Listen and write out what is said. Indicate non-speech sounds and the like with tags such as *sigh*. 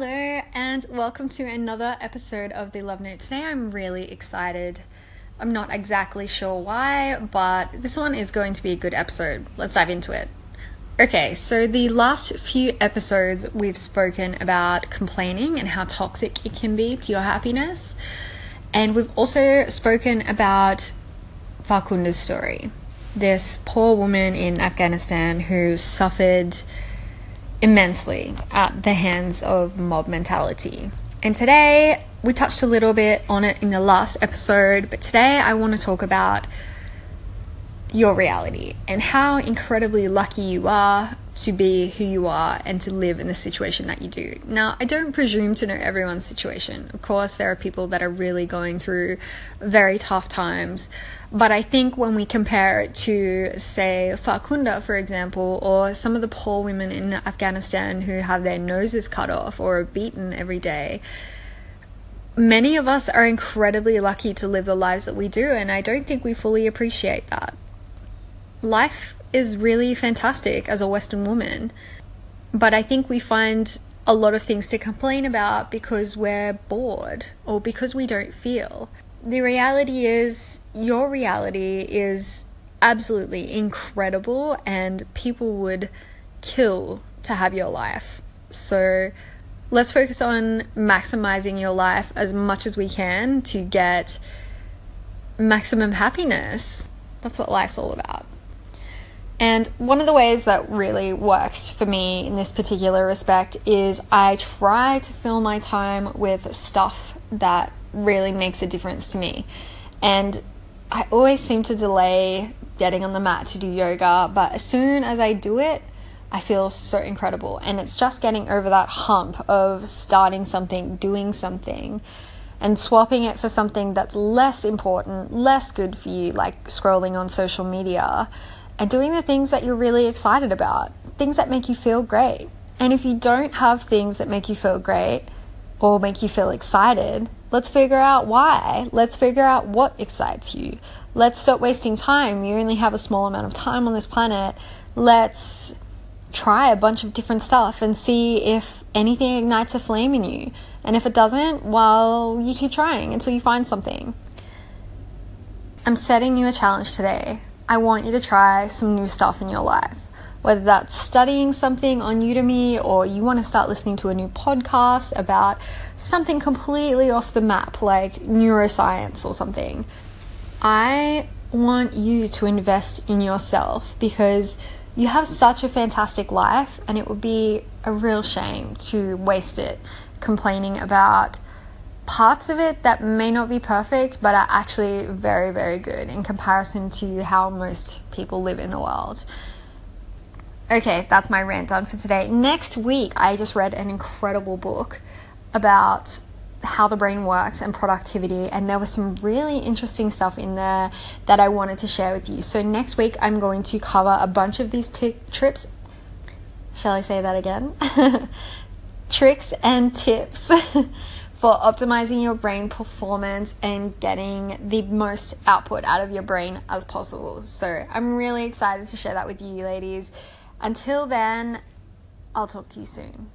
Hello, and welcome to another episode of the Love Note. Today I'm really excited. I'm not exactly sure why, but this one is going to be a good episode. Let's dive into it. Okay, so the last few episodes we've spoken about complaining and how toxic it can be to your happiness. And we've also spoken about Farkhunda's story. This poor woman in Afghanistan who suffered immensely at the hands of mob mentality. And today, we touched a little bit on it in the last episode, but today I want to talk about your reality and how incredibly lucky you are to be who you are and to live in the situation that you do. Now, I don't presume to know everyone's situation. Of course, there are people that are really going through very tough times. But I think when we compare it to, say, Farkhunda, for example, or some of the poor women in Afghanistan who have their noses cut off or are beaten every day, many of us are incredibly lucky to live the lives that we do, and I don't think we fully appreciate that. Life is really fantastic as a Western woman. But I think we find a lot of things to complain about because we're bored or because we don't feel. The reality is, your reality is absolutely incredible, and people would kill to have your life. So let's focus on maximizing your life as much as we can to get maximum happiness. That's what life's all about. And one of the ways that really works for me in this particular respect is I try to fill my time with stuff that really makes a difference to me. And I always seem to delay getting on the mat to do yoga, but as soon as I do it, I feel so incredible. And it's just getting over that hump of starting something, doing something, and swapping it for something that's less important, less good for you, like scrolling on social media and doing the things that you're really excited about, things that make you feel great. And if you don't have things that make you feel great or make you feel excited, let's figure out why. Let's figure out what excites you. Let's stop wasting time. You only have a small amount of time on this planet. Let's try a bunch of different stuff and see if anything ignites a flame in you. And if it doesn't, well, you keep trying until you find something. I'm setting you a challenge today. I want you to try some new stuff in your life. Whether that's studying something on Udemy or you want to start listening to a new podcast about something completely off the map, like neuroscience or something. I want you to invest in yourself because you have such a fantastic life and it would be a real shame to waste it complaining about parts of it that may not be perfect but are actually very, very good in comparison to how most people live in the world. Okay, that's my rant done for today. Next week, I just read an incredible book about how the brain works and productivity, and there was some really interesting stuff in there that I wanted to share with you. So, next week, I'm going to cover a bunch of these t- trips. Shall I say that again? *laughs* Tricks and tips *laughs* for optimizing your brain performance and getting the most output out of your brain as possible. So, I'm really excited to share that with you, ladies. Until then, I'll talk to you soon.